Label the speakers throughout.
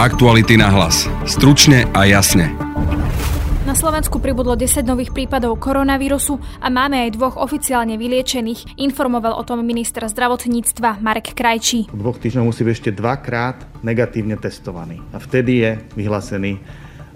Speaker 1: Aktuality na hlas. Stručne a jasne.
Speaker 2: Na Slovensku pribudlo 10 nových prípadov koronavírusu a máme aj dvoch oficiálne vyliečených, informoval o tom minister zdravotníctva Marek Krajčí.
Speaker 3: V dvoch týždňoch musí byť ešte dvakrát negatívne testovaný a vtedy je vyhlásený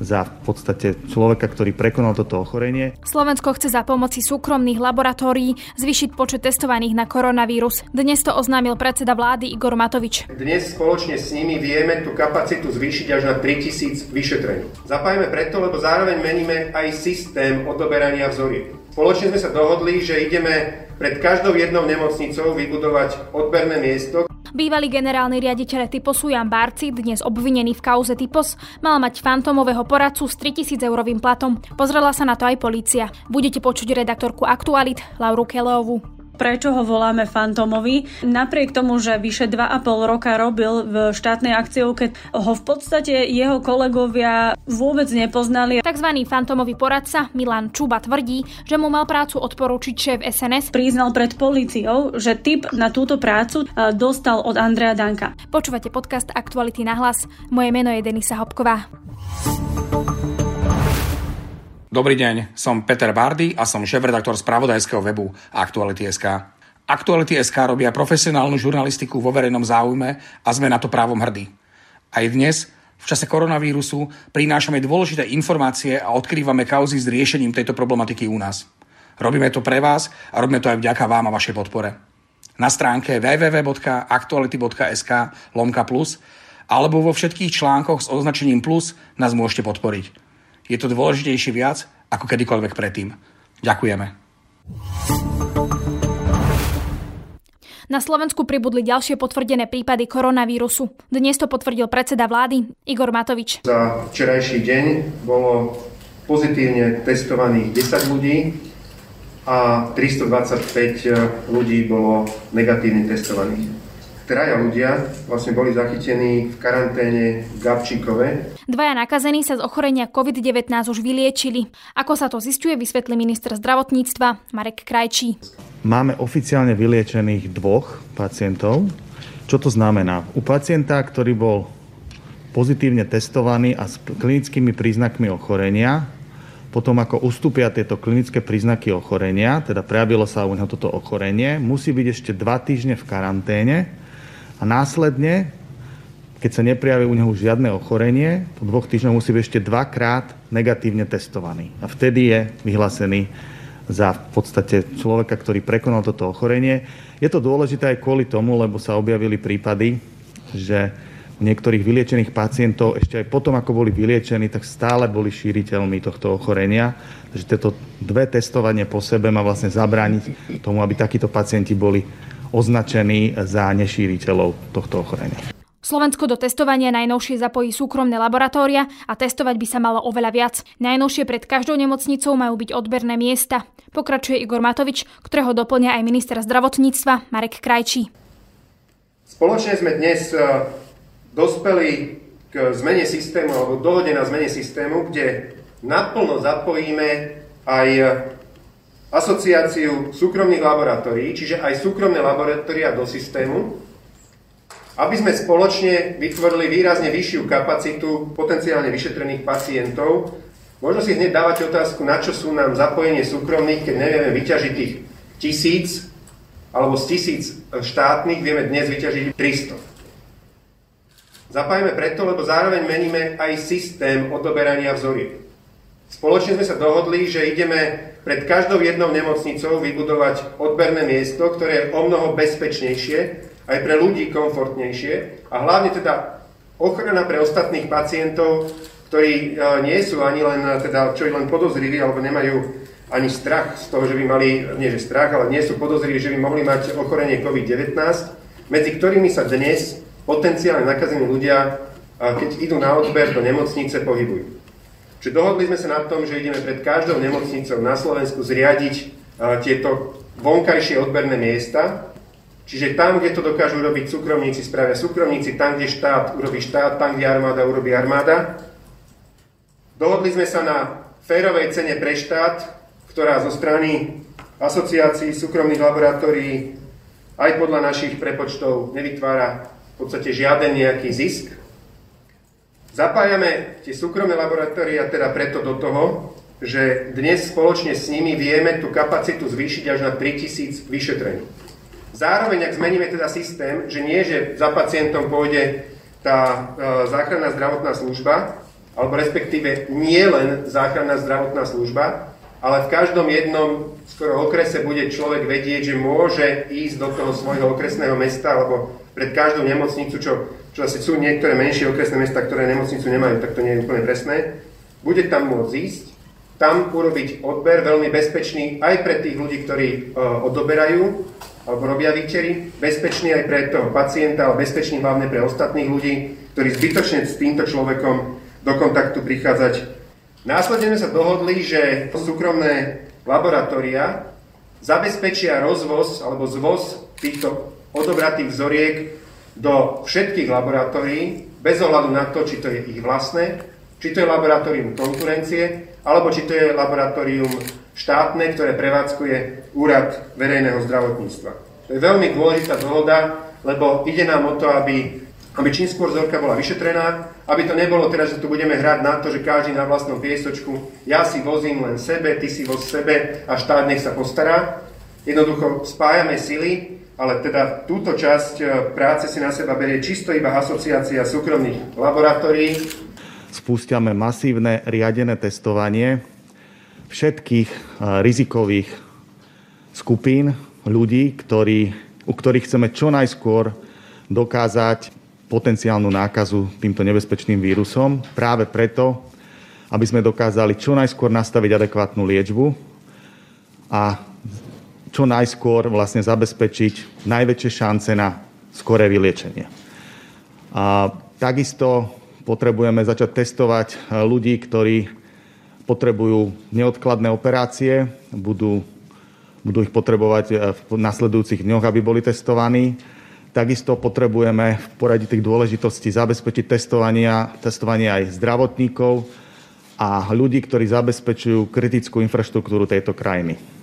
Speaker 3: za v podstate človeka, ktorý prekonal toto ochorenie.
Speaker 2: Slovensko chce za pomoci súkromných laboratórií zvýšiť počet testovaných na koronavírus. Dnes to oznámil predseda vlády Igor Matovič.
Speaker 4: Dnes spoločne s nimi vieme tú kapacitu zvýšiť až na 3000 vyšetrení. Zapájame preto, lebo zároveň meníme aj systém odoberania vzoriek. Spoločne sme sa dohodli, že ideme pred každou jednou nemocnicou vybudovať odberné miesto,
Speaker 2: Bývalý generálny riaditeľ Typosu Jan Bárci, dnes obvinený v kauze Typos, mal mať fantomového poradcu s 3000 eurovým platom. Pozrela sa na to aj polícia. Budete počuť redaktorku Aktualit Lauru Keleovu
Speaker 5: prečo ho voláme Fantomovi. Napriek tomu, že vyše 2,5 roka robil v štátnej akciovke, ho v podstate jeho kolegovia vôbec nepoznali.
Speaker 2: Takzvaný fantomový poradca Milan Čuba tvrdí, že mu mal prácu odporúčiť šéf SNS.
Speaker 5: Priznal pred policiou, že typ na túto prácu e, dostal od Andrea Danka.
Speaker 2: Počúvate podcast Aktuality na hlas. Moje meno je Denisa Hopková.
Speaker 6: Dobrý deň, som Peter Bardy a som šéf-redaktor spravodajského webu Aktuality.sk. Aktuality.sk robia profesionálnu žurnalistiku vo verejnom záujme a sme na to právom hrdí. Aj dnes, v čase koronavírusu, prinášame dôležité informácie a odkrývame kauzy s riešením tejto problematiky u nás. Robíme to pre vás a robíme to aj vďaka vám a vašej podpore. Na stránke www.aktuality.sk lomka plus alebo vo všetkých článkoch s označením plus nás môžete podporiť je to dôležitejšie viac ako kedykoľvek predtým. Ďakujeme.
Speaker 2: Na Slovensku pribudli ďalšie potvrdené prípady koronavírusu. Dnes to potvrdil predseda vlády Igor Matovič.
Speaker 4: Za včerajší deň bolo pozitívne testovaných 10 ľudí a 325 ľudí bolo negatívne testovaných traja ľudia vlastne boli zachytení v karanténe v Gabčíkove.
Speaker 2: Dvaja nakazení sa z ochorenia COVID-19 už vyliečili. Ako sa to zistuje, vysvetlí minister zdravotníctva Marek Krajčí.
Speaker 3: Máme oficiálne vyliečených dvoch pacientov. Čo to znamená? U pacienta, ktorý bol pozitívne testovaný a s klinickými príznakmi ochorenia, potom ako ustúpia tieto klinické príznaky ochorenia, teda prejavilo sa u neho toto ochorenie, musí byť ešte dva týždne v karanténe a následne, keď sa neprijaví u neho žiadne ochorenie, po dvoch týždňoch musí byť ešte dvakrát negatívne testovaný. A vtedy je vyhlásený za v podstate človeka, ktorý prekonal toto ochorenie. Je to dôležité aj kvôli tomu, lebo sa objavili prípady, že niektorých vyliečených pacientov ešte aj potom, ako boli vyliečení, tak stále boli šíriteľmi tohto ochorenia. Takže tieto dve testovanie po sebe má vlastne zabrániť tomu, aby takíto pacienti boli označení za nešíriteľov tohto ochorenia.
Speaker 2: Slovensko do testovania najnovšie zapojí súkromné laboratória a testovať by sa malo oveľa viac. Najnovšie pred každou nemocnicou majú byť odberné miesta. Pokračuje Igor Matovič, ktorého doplňa aj minister zdravotníctva Marek Krajčí.
Speaker 4: Spoločne sme dnes e, dospeli k zmene systému alebo dohode na zmene systému, kde naplno zapojíme aj asociáciu súkromných laboratórií, čiže aj súkromné laboratória do systému, aby sme spoločne vytvorili výrazne vyššiu kapacitu potenciálne vyšetrených pacientov. Možno si hneď dávať otázku, na čo sú nám zapojenie súkromných, keď nevieme vyťažiť tých tisíc, alebo z tisíc štátnych vieme dnes vyťažiť 300. Zapájame preto, lebo zároveň meníme aj systém odoberania vzoriek. Spoločne sme sa dohodli, že ideme pred každou jednou nemocnicou vybudovať odberné miesto, ktoré je o mnoho bezpečnejšie, aj pre ľudí komfortnejšie a hlavne teda ochrana pre ostatných pacientov, ktorí e, nie sú ani len, teda, čo len podozriví alebo nemajú ani strach z toho, že by mali, nie že strach, ale nie sú podozriví, že by mohli mať ochorenie COVID-19, medzi ktorými sa dnes potenciálne nakazení ľudia, e, keď idú na odber do nemocnice, pohybujú. Čiže dohodli sme sa na tom, že ideme pred každou nemocnicou na Slovensku zriadiť tieto vonkajšie odberné miesta, Čiže tam, kde to dokážu urobiť súkromníci, spravia súkromníci, tam, kde štát urobí štát, tam, kde armáda urobí armáda. Dohodli sme sa na férovej cene pre štát, ktorá zo strany asociácií súkromných laboratórií aj podľa našich prepočtov nevytvára v podstate žiaden nejaký zisk. Zapájame tie súkromné laboratória teda preto do toho, že dnes spoločne s nimi vieme tú kapacitu zvýšiť až na 3000 vyšetrení. Zároveň, ak zmeníme teda systém, že nie, že za pacientom pôjde tá e, záchranná zdravotná služba, alebo respektíve nie len záchranná zdravotná služba, ale v každom jednom skoro okrese bude človek vedieť, že môže ísť do toho svojho okresného mesta alebo pred každú nemocnicu, čo, čo asi sú niektoré menšie okresné mesta, ktoré nemocnicu nemajú, tak to nie je úplne presné. Bude tam môcť ísť, tam urobiť odber veľmi bezpečný aj pre tých ľudí, ktorí uh, odoberajú alebo robia výčery, bezpečný aj pre toho pacienta, ale bezpečný hlavne pre ostatných ľudí, ktorí zbytočne s týmto človekom do kontaktu prichádzať. Následne sme sa dohodli, že súkromné laboratória zabezpečia rozvoz alebo zvoz týchto odobratých vzoriek do všetkých laboratórií, bez ohľadu na to, či to je ich vlastné, či to je laboratórium konkurencie, alebo či to je laboratórium štátne, ktoré prevádzkuje Úrad verejného zdravotníctva. To je veľmi dôležitá dohoda, lebo ide nám o to, aby, aby čím skôr vzorka bola vyšetrená, aby to nebolo teraz, že tu budeme hrať na to, že každý na vlastnom piesočku, ja si vozím len sebe, ty si voz sebe a štát nech sa postará. Jednoducho spájame sily, ale teda túto časť e, práce si na seba berie čisto iba asociácia súkromných laboratórií.
Speaker 3: Spúšťame masívne riadené testovanie všetkých eh, rizikových skupín ľudí, ktorí, u ktorých chceme čo najskôr dokázať potenciálnu nákazu týmto nebezpečným vírusom. Práve preto, aby sme dokázali čo najskôr nastaviť adekvátnu liečbu a čo najskôr vlastne zabezpečiť najväčšie šance na skoré vyliečenie. A takisto potrebujeme začať testovať eh, ľudí, ktorí potrebujú neodkladné operácie, budú, budú ich potrebovať eh, v nasledujúcich dňoch, aby boli testovaní. Takisto potrebujeme v poradí tých dôležitostí zabezpečiť testovania, testovanie aj zdravotníkov a ľudí, ktorí zabezpečujú kritickú infraštruktúru tejto krajiny.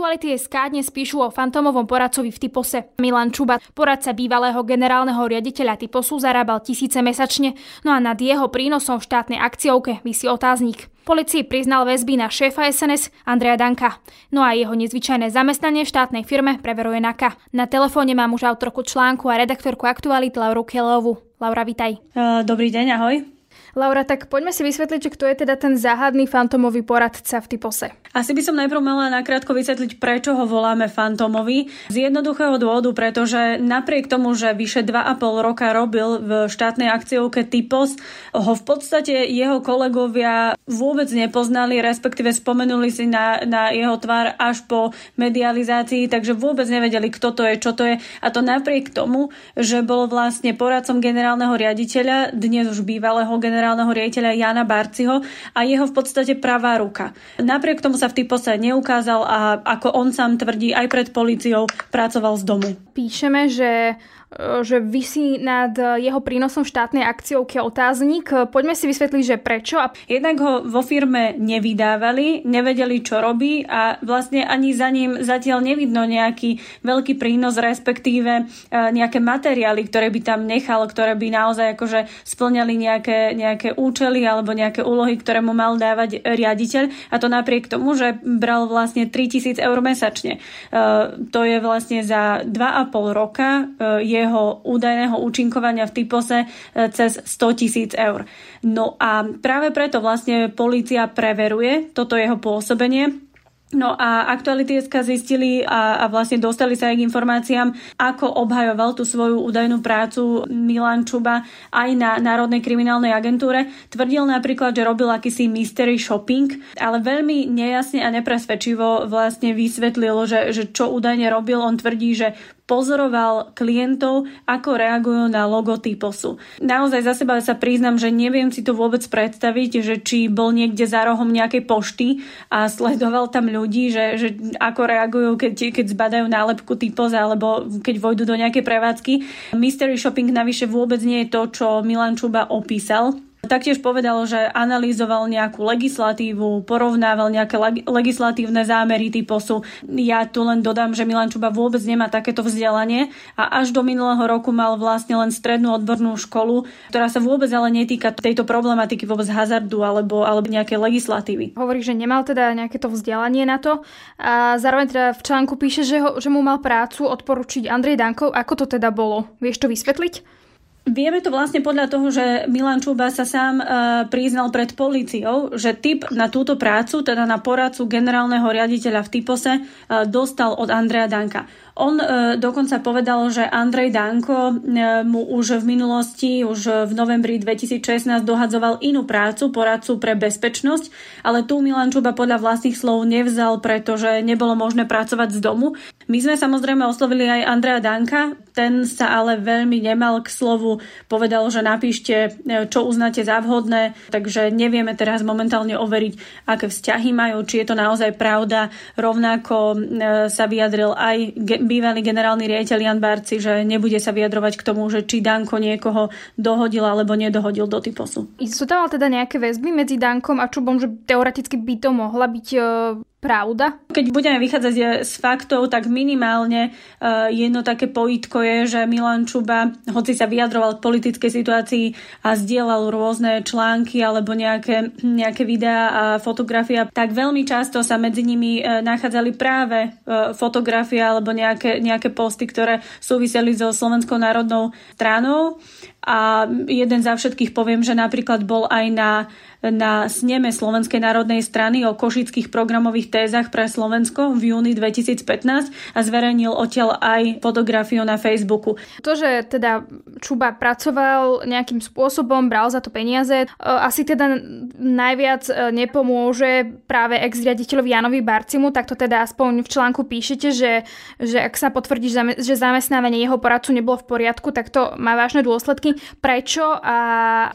Speaker 2: Aktuality SK dnes píšu o fantomovom poradcovi v Typose. Milan Čuba, poradca bývalého generálneho riaditeľa Typosu, zarábal tisíce mesačne, no a nad jeho prínosom v štátnej akciovke vysí otáznik. Policii priznal väzby na šéfa SNS Andreja Danka. No a jeho nezvyčajné zamestnanie v štátnej firme preveruje NAKA. Na telefóne mám už autorku článku a redaktorku Aktuality Lauru Kelovu. Laura, vitaj.
Speaker 5: Dobrý deň, ahoj.
Speaker 2: Laura, tak poďme si vysvetliť, kto je teda ten záhadný fantomový poradca v typose.
Speaker 5: Asi by som najprv mala nakrátko vysvetliť, prečo ho voláme fantomový. Z jednoduchého dôvodu, pretože napriek tomu, že vyše 2,5 roka robil v štátnej akciovke Typos, ho v podstate jeho kolegovia vôbec nepoznali, respektíve spomenuli si na, na jeho tvár až po medializácii, takže vôbec nevedeli, kto to je, čo to je. A to napriek tomu, že bol vlastne poradcom generálneho riaditeľa, dnes už bývalého generálneho generálneho riaditeľa Jana Barciho a jeho v podstate pravá ruka. Napriek tomu sa v typose neukázal a ako on sám tvrdí aj pred policiou pracoval z domu.
Speaker 2: Píšeme, že že vysí nad jeho prínosom štátnej akciovke otáznik. Poďme si vysvetliť, že prečo.
Speaker 5: Jednak ho vo firme nevydávali, nevedeli, čo robí a vlastne ani za ním zatiaľ nevidno nejaký veľký prínos, respektíve e, nejaké materiály, ktoré by tam nechal, ktoré by naozaj akože splňali nejaké, nejaké účely alebo nejaké úlohy, ktoré mu mal dávať riaditeľ. A to napriek tomu, že bral vlastne 3000 eur mesačne. E, to je vlastne za 2,5 roka je jeho údajného účinkovania v typose e, cez 100 tisíc eur. No a práve preto vlastne policia preveruje toto jeho pôsobenie No a SK zistili a, a vlastne dostali sa aj k informáciám, ako obhajoval tú svoju údajnú prácu Milan Čuba aj na Národnej kriminálnej agentúre. Tvrdil napríklad, že robil akýsi mystery shopping, ale veľmi nejasne a nepresvedčivo vlastne vysvetlil, že, že čo údajne robil. On tvrdí, že pozoroval klientov, ako reagujú na logo typosu. Naozaj za seba sa priznam, že neviem si to vôbec predstaviť, že či bol niekde za rohom nejakej pošty a sledoval tam ľudí, že, že ako reagujú, keď, keď zbadajú nálepku typos alebo keď vojdu do nejakej prevádzky. Mystery shopping navyše vôbec nie je to, čo Milan Čuba opísal Taktiež povedal, že analyzoval nejakú legislatívu, porovnával nejaké legislatívne zámery typosu. Ja tu len dodám, že Milan Čuba vôbec nemá takéto vzdelanie a až do minulého roku mal vlastne len strednú odbornú školu, ktorá sa vôbec ale netýka tejto problematiky vôbec hazardu alebo, alebo nejakej legislatívy.
Speaker 2: Hovorí, že nemal teda nejaké to vzdelanie na to a zároveň teda v článku píše, že, ho, že mu mal prácu odporučiť Andrej Dankov. Ako to teda bolo? Vieš to vysvetliť?
Speaker 5: Vieme to vlastne podľa toho, že Milan Čuba sa sám e, priznal pred policiou, že typ na túto prácu, teda na poradcu generálneho riaditeľa v Typose, e, dostal od Andreja Danka. On e, dokonca povedal, že Andrej Danko e, mu už v minulosti, už v novembri 2016 dohadzoval inú prácu, poradcu pre bezpečnosť, ale tu Milan Čuba podľa vlastných slov nevzal, pretože nebolo možné pracovať z domu. My sme samozrejme oslovili aj Andreja Danka, ten sa ale veľmi nemal k slovu, povedal, že napíšte, e, čo uznáte za vhodné, takže nevieme teraz momentálne overiť, aké vzťahy majú, či je to naozaj pravda. Rovnako sa vyjadril aj bývalý generálny riaditeľ Jan Barci, že nebude sa vyjadrovať k tomu, že či Danko niekoho dohodil alebo nedohodil do typosu.
Speaker 2: Sú tam teda nejaké väzby medzi Dankom a Čubom, že teoreticky by to mohla byť e, pravda?
Speaker 5: Keď budeme vychádzať z faktov, tak minimálne uh, jedno také pojitko je, že Milan Čuba, hoci sa vyjadroval k politickej situácii a zdieľal rôzne články alebo nejaké, nejaké videá a fotografia, tak veľmi často sa medzi nimi uh, nachádzali práve uh, fotografie alebo nejaké, nejaké posty, ktoré súviseli so Slovenskou národnou stranou. A jeden za všetkých poviem, že napríklad bol aj na na sneme Slovenskej národnej strany o košických programových tézach pre Slovensko v júni 2015 a zverejnil odtiaľ aj fotografiu na Facebooku.
Speaker 2: To, že teda Čuba pracoval nejakým spôsobom, bral za to peniaze, e, asi teda najviac e, nepomôže práve ex-riaditeľovi Janovi Barcimu, tak to teda aspoň v článku píšete, že, že ak sa potvrdí, že zamestnávanie jeho poradcu nebolo v poriadku, tak to má vážne dôsledky. Prečo a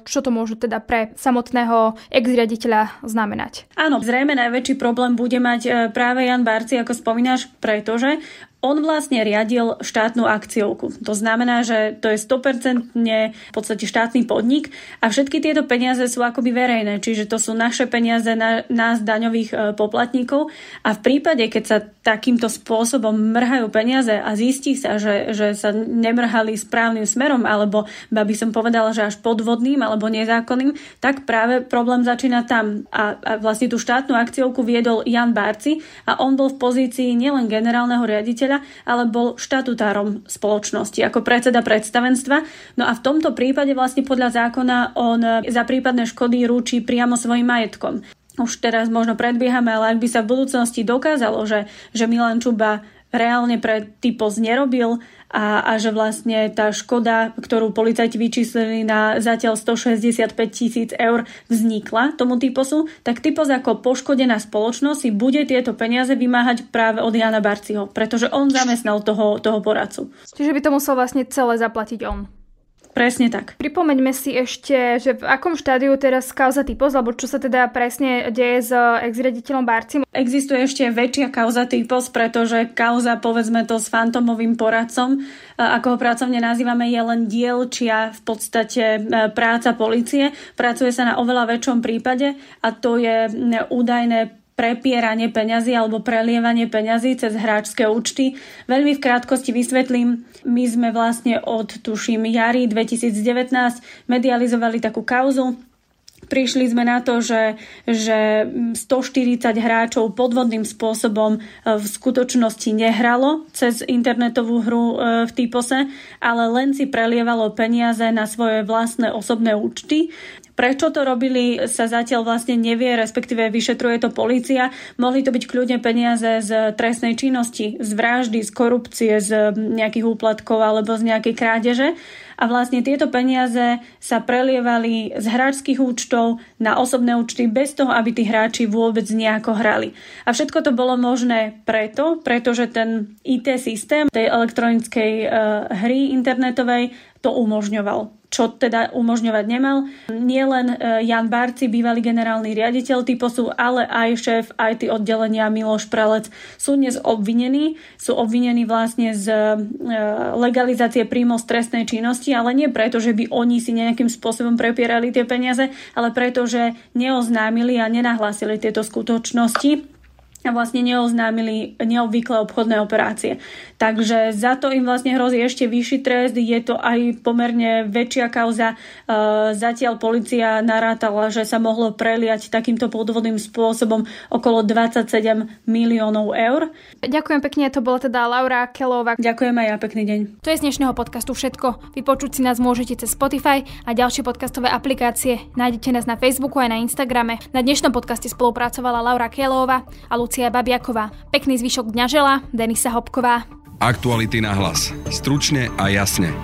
Speaker 2: čo to môže teda pre samotného ex-riaditeľa znamenať?
Speaker 5: Áno, zrejme najväčší problém bude mať e, práve Jan Barci, ako spomínaš, pretože on vlastne riadil štátnu akciovku. To znamená, že to je 100% v podstate štátny podnik a všetky tieto peniaze sú akoby verejné, čiže to sú naše peniaze na, nás daňových e, poplatníkov a v prípade, keď sa takýmto spôsobom mrhajú peniaze a zistí sa, že, že sa nemrhali správnym smerom alebo by som povedala, že až podvodným alebo nezákonným, tak práve problém začína tam. A, a vlastne tú štátnu akciovku viedol Jan Barci a on bol v pozícii nielen generálneho riaditeľa, riaditeľa, ale bol štatutárom spoločnosti ako predseda predstavenstva. No a v tomto prípade vlastne podľa zákona on za prípadné škody rúči priamo svojim majetkom. Už teraz možno predbiehame, ale ak by sa v budúcnosti dokázalo, že, že Milan Čuba reálne pre typos nerobil a, a že vlastne tá škoda, ktorú policajti vyčíslili na zatiaľ 165 tisíc eur vznikla tomu typosu, tak typos ako poškodená spoločnosť si bude tieto peniaze vymáhať práve od Jana Barciho, pretože on zamestnal toho, toho poradcu.
Speaker 2: Čiže by to musel vlastne celé zaplatiť on.
Speaker 5: Presne tak.
Speaker 2: Pripomeňme si ešte, že v akom štádiu teraz kauza typos, alebo čo sa teda presne deje s ex-riaditeľom Barcim.
Speaker 5: Existuje ešte väčšia kauza typos, pretože kauza, povedzme to, s fantomovým poradcom, ako ho pracovne nazývame, je len dielčia v podstate e, práca policie. Pracuje sa na oveľa väčšom prípade a to je údajné prepieranie peňazí alebo prelievanie peňazí cez hráčské účty. Veľmi v krátkosti vysvetlím, my sme vlastne od, tuším, jary 2019 medializovali takú kauzu, Prišli sme na to, že, že 140 hráčov podvodným spôsobom e, v skutočnosti nehralo cez internetovú hru e, v Typose, ale len si prelievalo peniaze na svoje vlastné osobné účty. Prečo to robili, sa zatiaľ vlastne nevie, respektíve vyšetruje to policia. Mohli to byť kľudne peniaze z trestnej činnosti, z vraždy, z korupcie, z nejakých úplatkov alebo z nejakej krádeže. A vlastne tieto peniaze sa prelievali z hráčských účtov na osobné účty bez toho, aby tí hráči vôbec nejako hrali. A všetko to bolo možné preto, pretože ten IT systém tej elektronickej uh, hry internetovej to umožňoval. Čo teda umožňovať nemal. Nie len e, Jan Barci, bývalý generálny riaditeľ typosu, ale aj šéf IT oddelenia Miloš Prelec sú dnes obvinení. Sú obvinení vlastne z e, legalizácie príjmov z trestnej činnosti, ale nie preto, že by oni si nejakým spôsobom prepierali tie peniaze, ale preto, že neoznámili a nenahlásili tieto skutočnosti a vlastne neoznámili neobvyklé obchodné operácie. Takže za to im vlastne hrozí ešte vyšší trest. Je to aj pomerne väčšia kauza. E, zatiaľ policia narátala, že sa mohlo preliať takýmto podvodným spôsobom okolo 27 miliónov eur.
Speaker 2: Ďakujem pekne, to bola teda Laura Kelová.
Speaker 5: Ďakujem aj ja, pekný deň.
Speaker 2: To je z dnešného podcastu všetko. Vypočuť si nás môžete cez Spotify a ďalšie podcastové aplikácie. Nájdete nás na Facebooku aj na Instagrame. Na dnešnom podcaste spolupracovala Laura Kelová a Lucia Lucia Babiaková. Pekný zvyšok dňa žela, Denisa Hopková.
Speaker 1: Aktuality na hlas. Stručne a jasne.